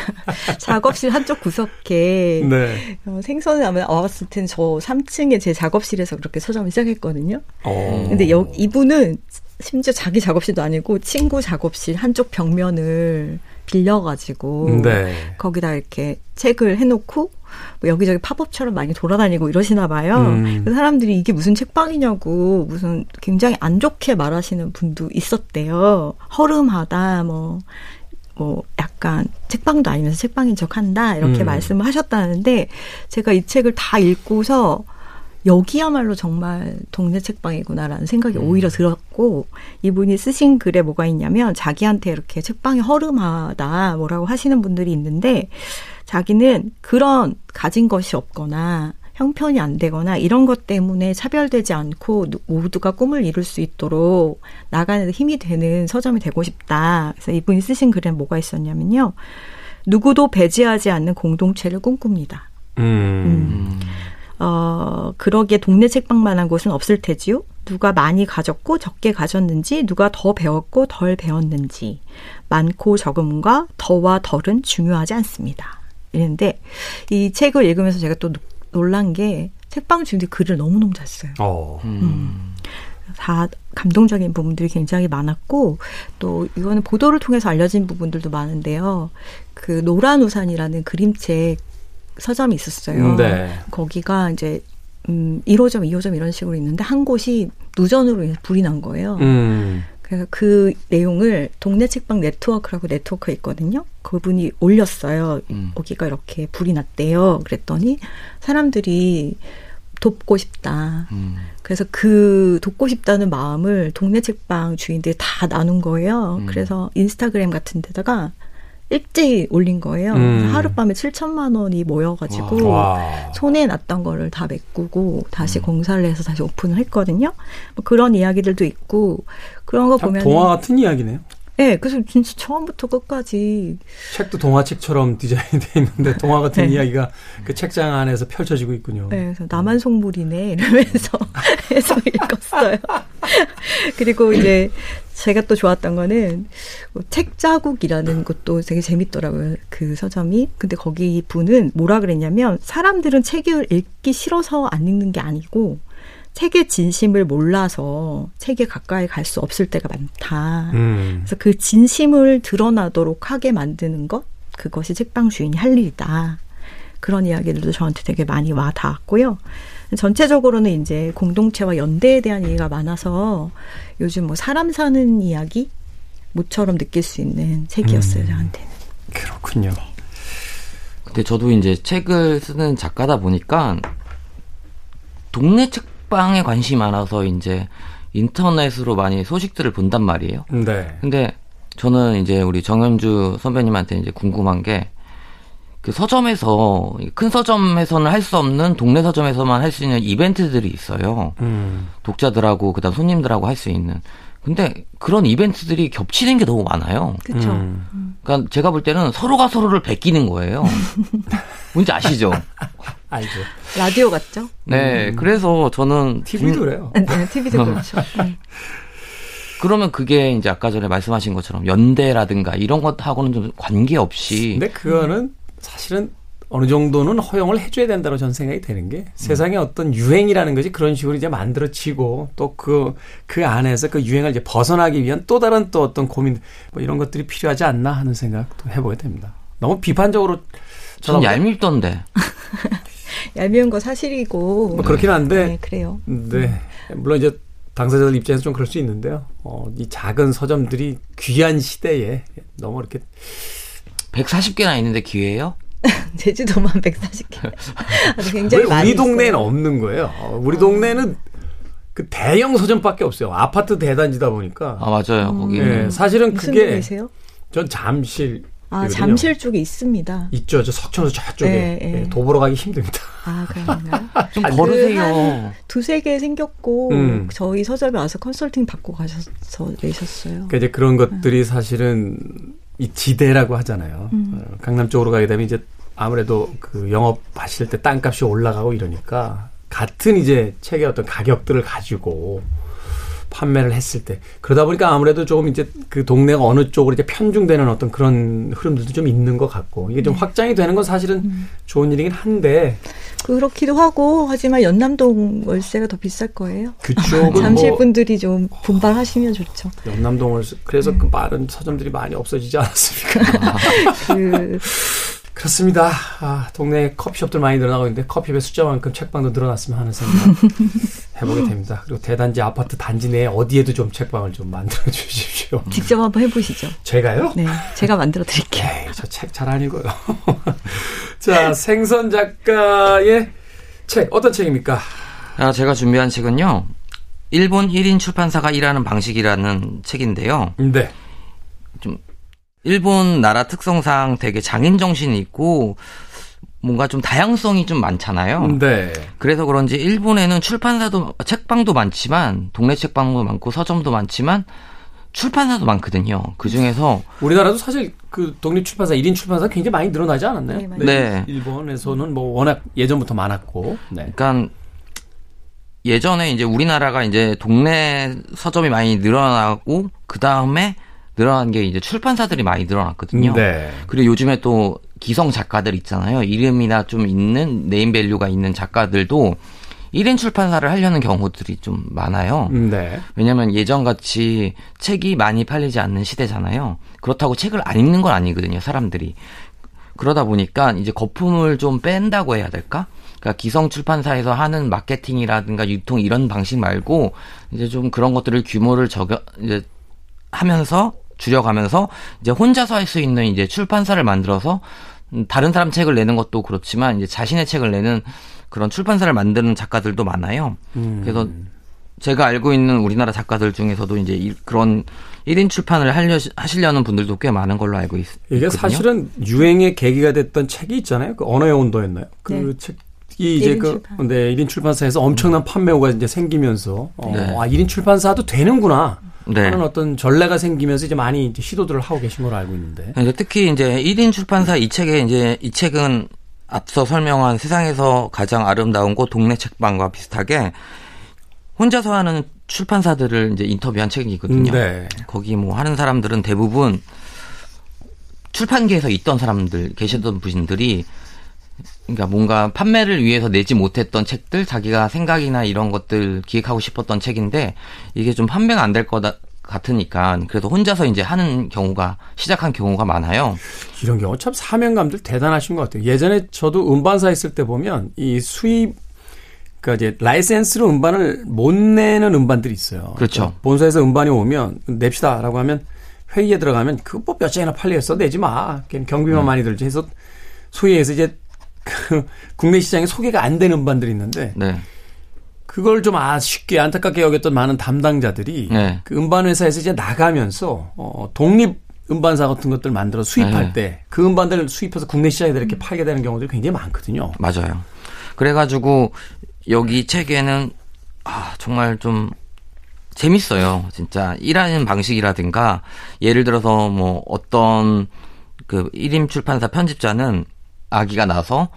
작업실 한쪽 구석에 네. 어, 생선을 아마 왔을 텐저 3층에 제 작업실에서 그렇게 서점을 시작했거든요. 오. 어. 근데 여, 이분은 심지어 자기 작업실도 아니고 친구 작업실 한쪽 벽면을 빌려가지고 네. 거기다 이렇게 책을 해놓고 뭐 여기저기 팝업처럼 많이 돌아다니고 이러시나 봐요. 음. 그 사람들이 이게 무슨 책방이냐고 무슨 굉장히 안 좋게 말하시는 분도 있었대요. 허름하다 뭐. 뭐 약간 책방도 아니면서 책방인 척 한다 이렇게 음. 말씀을 하셨다는데 제가 이 책을 다 읽고서 여기야말로 정말 동네 책방이구나라는 생각이 음. 오히려 들었고 이분이 쓰신 글에 뭐가 있냐면 자기한테 이렇게 책방이 허름하다 뭐라고 하시는 분들이 있는데 자기는 그런 가진 것이 없거나 형편이 안 되거나 이런 것 때문에 차별되지 않고 모두가 꿈을 이룰 수 있도록 나가는 힘이 되는 서점이 되고 싶다. 그래서 이분이 쓰신 글에 뭐가 있었냐면요. 누구도 배제하지 않는 공동체를 꿈꿉니다. 음. 음. 어, 그러기에 동네 책방만한 곳은 없을 테지요. 누가 많이 가졌고 적게 가졌는지, 누가 더 배웠고 덜 배웠는지, 많고 적음과 더와 덜은 중요하지 않습니다. 이랬는데 이 책을 읽으면서 제가 또 놀란 게 책방 주인들이 글을 너무너무 잘 써요. 어. 음. 음. 다 감동적인 부분들이 굉장히 많았고 또 이거는 보도를 통해서 알려진 부분들도 많은데요. 그 노란 우산이라는 그림책 서점이 있었어요. 네. 거기가 이제 음 1호점, 2호점 이런 식으로 있는데 한 곳이 누전으로 인해서 불이 난 거예요. 음. 그래서 그 내용을 동네 책방 네트워크라고 네트워크 있거든요. 그분이 올렸어요. 음. 거기가 이렇게 불이 났대요. 그랬더니 사람들이 돕고 싶다. 음. 그래서 그 돕고 싶다는 마음을 동네 책방 주인들이 다 나눈 거예요. 음. 그래서 인스타그램 같은 데다가 일제히 올린 거예요. 음. 하룻밤에 7천만 원이 모여가지고 와. 손에 났던 거를 다 메꾸고 다시 음. 공사를 해서 다시 오픈을 했거든요. 뭐 그런 이야기들도 있고 그런 거 보면 동화 같은 이야기네요. 네, 그래서 진짜 처음부터 끝까지 책도 동화책처럼 디자인돼 있는데 동화 같은 네. 이야기가 그 책장 안에서 펼쳐지고 있군요. 네, 그래서 나만 속물이네 이러면서 해서 읽었어요. 그리고 이제 제가 또 좋았던 거는 책 자국이라는 것도 되게 재밌더라고요. 그 서점이. 근데 거기 분은 뭐라 그랬냐면 사람들은 책을 읽기 싫어서 안 읽는 게 아니고 책의 진심을 몰라서 책에 가까이 갈 수 없을 때가 많다. 음. 그래서 그 진심을 드러나도록 하게 만드는 것, 그것이 책방 주인이 할 일이다. 그런 이야기들도 저한테 되게 많이 와 닿았고요. 전체적으로는 이제 공동체와 연대에 대한 얘기가 많아서 요즘 뭐 사람 사는 이야기 모처럼 느낄 수 있는 책이었어요, 음. 저한테는. 그렇군요. 네. 근데 저도 이제 책을 쓰는 작가다 보니까 동네 책 책방에 관심이 많아서 이제 인터넷으로 많이 소식들을 본단 말이에요. 네. 근데 저는 이제 우리 정현주 선배님한테 이제 궁금한 게 그 서점에서 큰 서점에서는 할 수 없는 동네 서점에서만 할 수 있는 이벤트들이 있어요. 음. 독자들하고 그다음 손님들하고 할 수 있는. 근데 그런 이벤트들이 겹치는 게 너무 많아요. 그렇죠. 음. 그러니까 제가 볼 때는 서로가 서로를 베끼는 거예요. 뭔지 아시죠? 알죠. 라디오 같죠? 네, 음. 그래서 저는 TV도 그래요. 네, TV도 그렇죠. 네. 그러면 그게 이제 아까 전에 말씀하신 것처럼 연대라든가 이런 것하고는 좀 관계없이. 근데 그거는 사실은 어느 정도는 허용을 해줘야 된다고 저는 생각이 되는 게 음. 세상에 어떤 유행이라는 것이 그런 식으로 이제 만들어지고 또 그, 그 안에서 그 유행을 이제 벗어나기 위한 또 다른 또 어떤 고민 뭐 이런 것들이 필요하지 않나 하는 생각도 해보게 됩니다. 너무 비판적으로 전 얄밉던데. 얄미운 거 사실이고. 뭐 그렇긴 한데. 네, 그래요. 네. 물론 이제 당사자들 입장에서 좀 그럴 수 있는데요. 어, 이 작은 서점들이 귀한 시대에 너무 이렇게 140개나 있는데 기회예요? 제주도만 140개. 굉장히 많이. 우리 동네에는 없는 거예요. 어, 우리 어. 동네는 그 대형 서점밖에 없어요. 아파트 대단지다 보니까. 아 맞아요. 음. 거기. 네, 사실은 그게. 전 잠실 아, 잠실 쪽에 있습니다. 있죠. 저 석천호 저쪽에. 네, 네. 네, 도보로 가기 힘듭니다. 아, 그런가요? 좀 걸으세요. 두세 개 생겼고, 음. 저희 서점에 와서 컨설팅 받고 가셔서 내셨어요. 그러니까 이제 그런 것들이 사실은 이 지대라고 하잖아요. 음. 어, 강남 쪽으로 가게 되면 이제 아무래도 그 영업하실 때 땅값이 올라가고 이러니까 같은 이제 책의 어떤 가격들을 가지고 판매를 했을 때 그러다 보니까 아무래도 조금 이제 그 동네가 어느 쪽으로 이제 편중되는 어떤 그런 흐름들도 좀 있는 것 같고 이게 좀 네. 확장이 되는 건 사실은 음. 좋은 일이긴 한데 그렇기도 하고 하지만 연남동 월세가 더 비쌀 거예요. 그쪽 잠실 뭐 분들이 좀 분발하시면 좋죠. 연남동 월세 그래서 음. 그 빠른 서점들이 많이 없어지지 않았습니까? 그 그렇습니다. 아, 동네 커피숍들 많이 늘어나고 있는데 커피숍의 숫자만큼 책방도 늘어났으면 하는 생각 해보게 됩니다. 그리고 대단지 아파트 단지 내에 어디에도 좀 책방을 좀 만들어 주십시오. 직접 한번 해보시죠. 제가요? 네, 제가 만들어 드릴게요. 저 책 잘 안 읽어요. 자, 생선 작가의 책 어떤 책입니까? 아, 제가 준비한 책은요. 일본 1인 출판사가 일하는 방식이라는 책인데요. 네. 좀 일본 나라 특성상 되게 장인 정신이 있고 뭔가 좀 다양성이 좀 많잖아요. 네. 그래서 그런지 일본에는 출판사도 책방도 많지만 동네 책방도 많고 서점도 많지만 출판사도 많거든요. 그 중에서 우리나라도 사실 그 독립 출판사 1인 출판사 굉장히 많이 늘어나지 않았나요? 네. 네. 일본에서는 뭐 워낙 예전부터 많았고. 네. 그러니까 예전에 이제 우리나라가 이제 동네 서점이 많이 늘어나고 그 다음에 늘어난 게 이제 출판사들이 많이 늘어났거든요. 네. 그리고 요즘에 또 기성 작가들 있잖아요. 이름이나 좀 있는 네임밸류가 있는 작가들도 1인 출판사를 하려는 경우들이 좀 많아요. 네. 왜냐면 예전같이 책이 많이 팔리지 않는 시대잖아요. 그렇다고 책을 안 읽는 건 아니거든요, 사람들이. 그러다 보니까 이제 거품을 좀 뺀다고 해야 될까? 그러니까 기성 출판사에서 하는 마케팅이라든가 유통 이런 방식 말고 이제 좀 그런 것들을 규모를 적여 이제 하면서 줄여가면서 이제 혼자서 할 수 있는 이제 출판사를 만들어서 다른 사람 책을 내는 것도 그렇지만 이제 자신의 책을 내는 그런 출판사를 만드는 작가들도 많아요. 음. 그래서 제가 알고 있는 우리나라 작가들 중에서도 이제 그런 1인 출판을 하려, 하시려는 분들도 꽤 많은 걸로 알고 있, 이게 사실은 유행의 계기가 됐던 책이 있잖아요. 그 언어의 온도였나요? 그 네. 책 이 이제 그, 출판. 네, 1인 출판사에서 엄청난 판매호가 이제 생기면서, 어, 네. 아, 1인 출판사도 되는구나. 네. 하는 어떤 전례가 생기면서 이제 많이 이제 시도들을 하고 계신 걸로 알고 있는데. 특히 이제 1인 출판사 이 책에 이제 이 책은 앞서 설명한 세상에서 가장 아름다운 곳 동네 책방과 비슷하게 혼자서 하는 출판사들을 이제 인터뷰한 책이거든요. 네. 거기 뭐 하는 사람들은 대부분 출판계에서 있던 사람들 계셨던 분들이 그러니까 뭔가 판매를 위해서 내지 못했던 책들 자기가 생각이나 이런 것들 기획하고 싶었던 책인데 이게 좀 판매가 안 될 거다 같으니까 그래서 혼자서 이제 하는 경우가 시작한 경우가 많아요. 이런 경우 참 사명감들 대단하신 것 같아요. 예전에 저도 음반사 있을 때 보면 이 수입 그러니까 이제 라이센스로 음반을 못 내는 음반들이 있어요. 그렇죠. 그러니까 본사에서 음반이 오면 냅시다라고 하면 회의에 들어가면 그뭐몇 장이나 팔리겠어 내지 마. 경비만 음. 많이 들지 해서 소위 해서 이제 그 국내 시장에 소개가 안 되는 음반들이 있는데 네. 그걸 좀 아, 쉽게 안타깝게 여겼던 많은 담당자들이 네. 그 음반 회사에서 이제 나가면서 어 독립 음반사 같은 것들 만들어 수입할 네. 때그 음반들을 수입해서 국내 시장에 이렇게 팔게 되는 경우들이 굉장히 많거든요. 맞아요. 그래가지고 여기 책에는 아, 정말 좀 재밌어요. 진짜 일하는 방식이라든가 예를 들어서 뭐 어떤 그 1인 출판사 편집자는 아기가 나서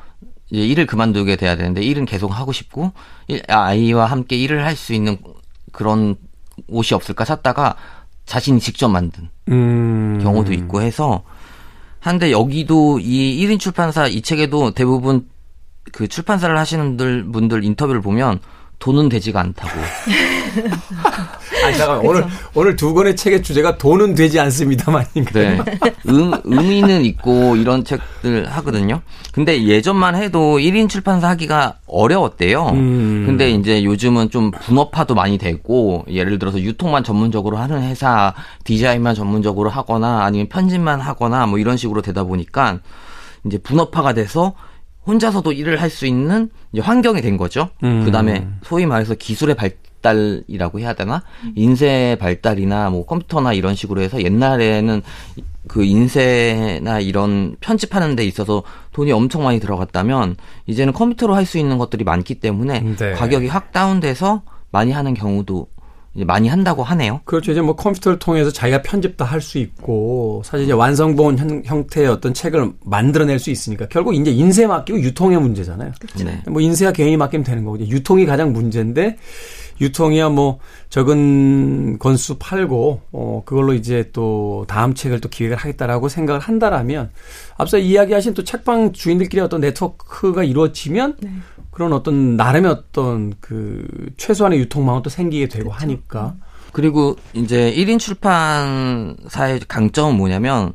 이제 일을 그만두게 돼야 되는데 일은 계속 하고 싶고 아이와 함께 일을 할 수 있는 그런 옷이 없을까 찾다가 자신이 직접 만든 음. 경우도 있고 해서 한데 여기도 이 1인 출판사 이 책에도 대부분 그 출판사를 하시는 분들 인터뷰를 보면 돈은 되지가 않다고. 아니, 잠깐 오늘, 오늘 두 권의 책의 주제가 돈은 되지 않습니다만인가요? 네. 음, 의미는 있고 이런 책들 하거든요. 근데 예전만 해도 1인 출판사 하기가 어려웠대요. 음. 근데 이제 요즘은 좀 분업화도 많이 되고, 예를 들어서 유통만 전문적으로 하는 회사, 디자인만 전문적으로 하거나 아니면 편집만 하거나 뭐 이런 식으로 되다 보니까 이제 분업화가 돼서 혼자서도 일을 할 수 있는 이제 환경이 된 거죠. 음. 그 다음에 소위 말해서 기술의 발 달이라고 해야 되나? 인쇄 발달이나 뭐 컴퓨터나 이런 식으로 해서 옛날에는 그 인쇄나 이런 편집하는 데 있어서 돈이 엄청 많이 들어갔다면 이제는 컴퓨터로 할 수 있는 것들이 많기 때문에 네. 가격이 확 다운돼서 많이 하는 경우도 많이 한다고 하네요. 그렇죠. 이제 뭐 컴퓨터를 통해서 자기가 편집도 할 수 있고 사실 이제 완성본 형, 형태의 어떤 책을 만들어낼 수 있으니까 결국 이제 인쇄 맡기고 유통의 문제잖아요. 그렇죠. 네. 뭐 인쇄가 개인이 맡기면 되는 거고 유통이 가장 문제인데 유통이야 뭐 적은 건수 팔고 어 그걸로 이제 또 다음 책을 또 기획을 하겠다라고 생각을 한다라면 앞서 이야기하신 또 책방 주인들끼리 어떤 네트워크가 이루어지면 네. 그런 어떤 나름의 어떤 그 최소한의 유통망은 또 생기게 되고 그렇죠. 하니까. 그리고 이제 1인 출판사의 강점은 뭐냐면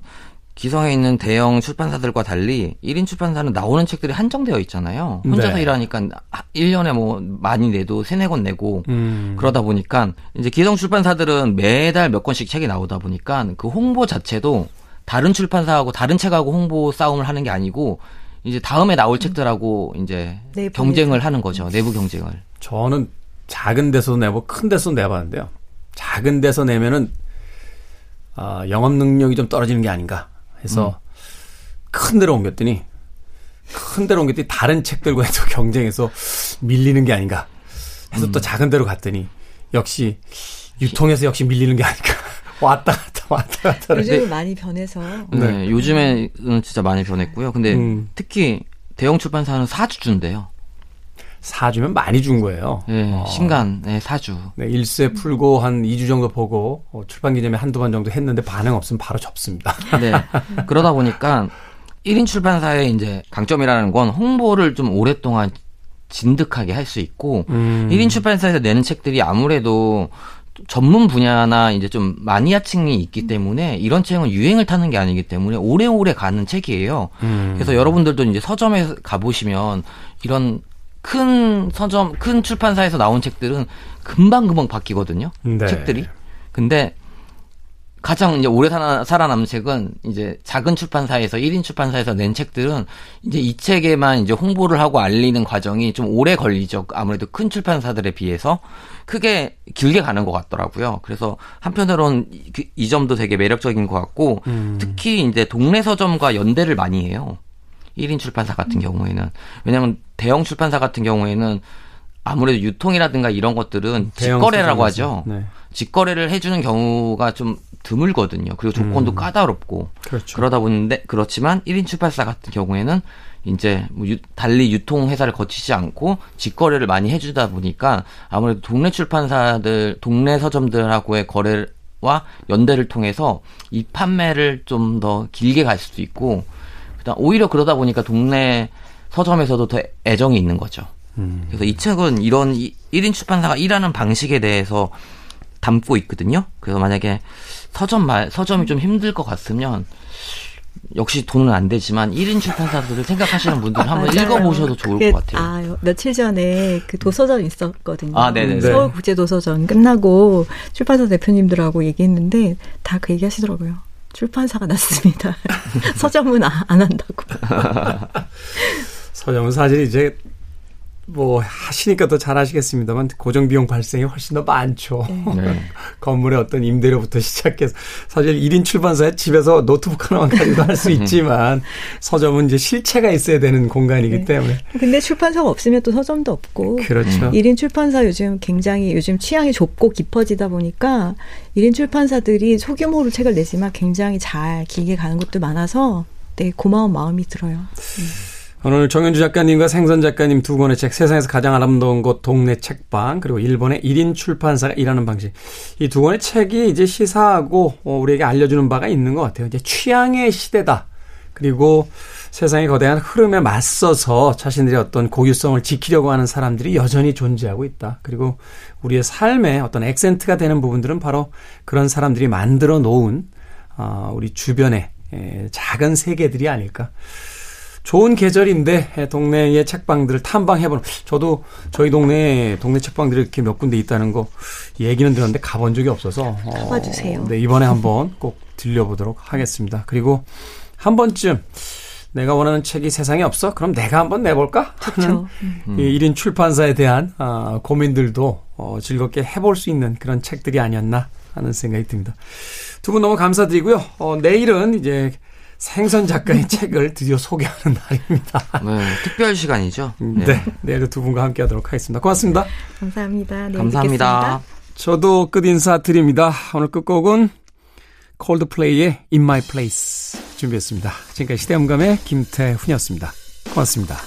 기성에 있는 대형 출판사들과 달리 1인 출판사는 나오는 책들이 한정되어 있잖아요. 혼자서 네. 일하니까 1년에 뭐 많이 내도 3, 4권 내고 음. 그러다 보니까 이제 기성 출판사들은 매달 몇 권씩 책이 나오다 보니까 그 홍보 자체도 다른 출판사하고 다른 책하고 홍보 싸움을 하는 게 아니고 이제 다음에 나올 책들하고 이제 경쟁을 하는 거죠. 내부 경쟁을. 저는 작은 데서 내고 큰 데서 내봤는데요. 작은 데서 내면은 아, 영업 능력이 좀 떨어지는 게 아닌가 해서 음. 큰 데로 옮겼더니 큰 데로 옮겼더니 다른 책들과 또 경쟁해서 밀리는 게 아닌가 해서 음. 또 작은 데로 갔더니 역시 유통에서 역시 밀리는 게 아닌가 왔다 갔다 왔다 갔다. 요즘은 많이 변해서. 네, 네, 요즘에는 진짜 많이 변했고요. 근데 음. 특히 대형 출판사는 사주 준대요. 사주면 많이 준 거예요. 네, 어. 신간, 네, 사주. 네, 일세 풀고 한 2주 정도 보고 어, 출판 기념회 한두 번 정도 했는데 반응 없으면 바로 접습니다. 네. 그러다 보니까 1인 출판사의 이제 강점이라는 건 홍보를 좀 오랫동안 진득하게 할 수 있고 음. 1인 출판사에서 내는 책들이 아무래도 전문 분야나 이제 좀 마니아층이 있기 때문에 이런 책은 유행을 타는 게 아니기 때문에 오래오래 가는 책이에요. 음. 그래서 여러분들도 이제 서점에 가보시면 이런 큰 서점, 큰 출판사에서 나온 책들은 금방금방 바뀌거든요. 네. 책들이. 근데 가장 이제 오래 살아, 살아남은 책은 이제 작은 출판사에서 1인 출판사에서 낸 책들은 이제 이 책에만 이제 홍보를 하고 알리는 과정이 좀 오래 걸리죠. 아무래도 큰 출판사들에 비해서 크게 길게 가는 것 같더라고요. 그래서 한편으로는 이, 그, 이 점도 되게 매력적인 것 같고 음. 특히 이제 동네 서점과 연대를 많이 해요. 1인 출판사 같은 경우에는 왜냐하면 대형 출판사 같은 경우에는 아무래도 유통이라든가 이런 것들은 직거래라고 하죠. 네. 직거래를 해주는 경우가 좀 드물거든요. 그리고 조건도 음. 까다롭고 그렇죠. 그러다 보는데 그렇지만 1인 출판사 같은 경우에는 이제 뭐 유, 달리 유통 회사를 거치지 않고 직거래를 많이 해주다 보니까 아무래도 동네 출판사들, 동네 서점들하고의 거래와 연대를 통해서 이 판매를 좀 더 길게 갈 수도 있고, 그다음 오히려 그러다 보니까 동네 서점에서도 더 애정이 있는 거죠. 음. 그래서 이 책은 이런 1인 출판사가 일하는 방식에 대해서 담고 있거든요. 그래서 만약에 서점 말 서점이 좀 힘들 것 같으면 역시 돈은 안 되지만 1인 출판사들을 생각하시는 분들은 한번 읽어보셔도 좋을 그, 것 같아요. 아, 며칠 전에 그 도서전 있었거든요. 아, 네네. 서울국제도서전 끝나고 출판사 대표님들하고 얘기했는데 다 그 얘기 하시더라고요. 출판사가 낫습니다. 서점은 아, 안 한다고. 서점은 사실 이제 뭐 하시니까 더잘 아시겠습니다만 고정 비용 발생이 훨씬 더 많죠. 네. 네. 건물의 어떤 임대료부터 시작해서 사실 1인 출판사에 집에서 노트북 하나만 가지고 할 수 있지만 서점은 이제 실체가 있어야 되는 공간이기 네. 때문에. 근데 출판사가 없으면 또 서점도 없고. 그렇죠. 1인 출판사 요즘 굉장히 요즘 취향이 좁고 깊어지다 보니까 1인 출판사들이 소규모로 책을 내지만 굉장히 잘 길게 가는 것도 많아서 네, 고마운 마음이 들어요. 음. 오늘 정현주 작가님과 생선 작가님 두 권의 책 세상에서 가장 아름다운 곳 동네 책방 그리고 일본의 1인 출판사가 일하는 방식 이 두 권의 책이 이제 시사하고 어, 우리에게 알려주는 바가 있는 것 같아요. 이제 취향의 시대다. 그리고 세상의 거대한 흐름에 맞서서 자신들의 어떤 고유성을 지키려고 하는 사람들이 여전히 존재하고 있다. 그리고 우리의 삶에 어떤 액센트가 되는 부분들은 바로 그런 사람들이 만들어 놓은 어, 우리 주변의 작은 세계들이 아닐까. 좋은 계절인데 동네의 책방들을 탐방해보는 저도 저희 동네에 동네 책방들이 이렇게 몇 군데 있다는 거 얘기는 들었는데 가본 적이 없어서 어, 가봐주세요. 어, 네 이번에 한번 꼭 들려보도록 하겠습니다. 그리고 한 번쯤 내가 원하는 책이 세상에 없어? 그럼 내가 한번 내볼까? 그렇죠. 음. 이 1인 출판사에 대한 어, 고민들도 어, 즐겁게 해볼 수 있는 그런 책들이 아니었나 하는 생각이 듭니다. 두 분 너무 감사드리고요. 어, 내일은 이제 생선 작가의 책을 드디어 소개하는 날입니다. 네, 특별 시간이죠. 네, 네 내일도 두 분과 함께 하도록 하겠습니다. 고맙습니다. 감사합니다. 감사합니다. 뵙겠습니다. 저도 끝 인사 드립니다. 오늘 끝곡은 콜드플레이의 In My Place 준비했습니다. 지금까지 시대음감의 김태훈이었습니다. 고맙습니다.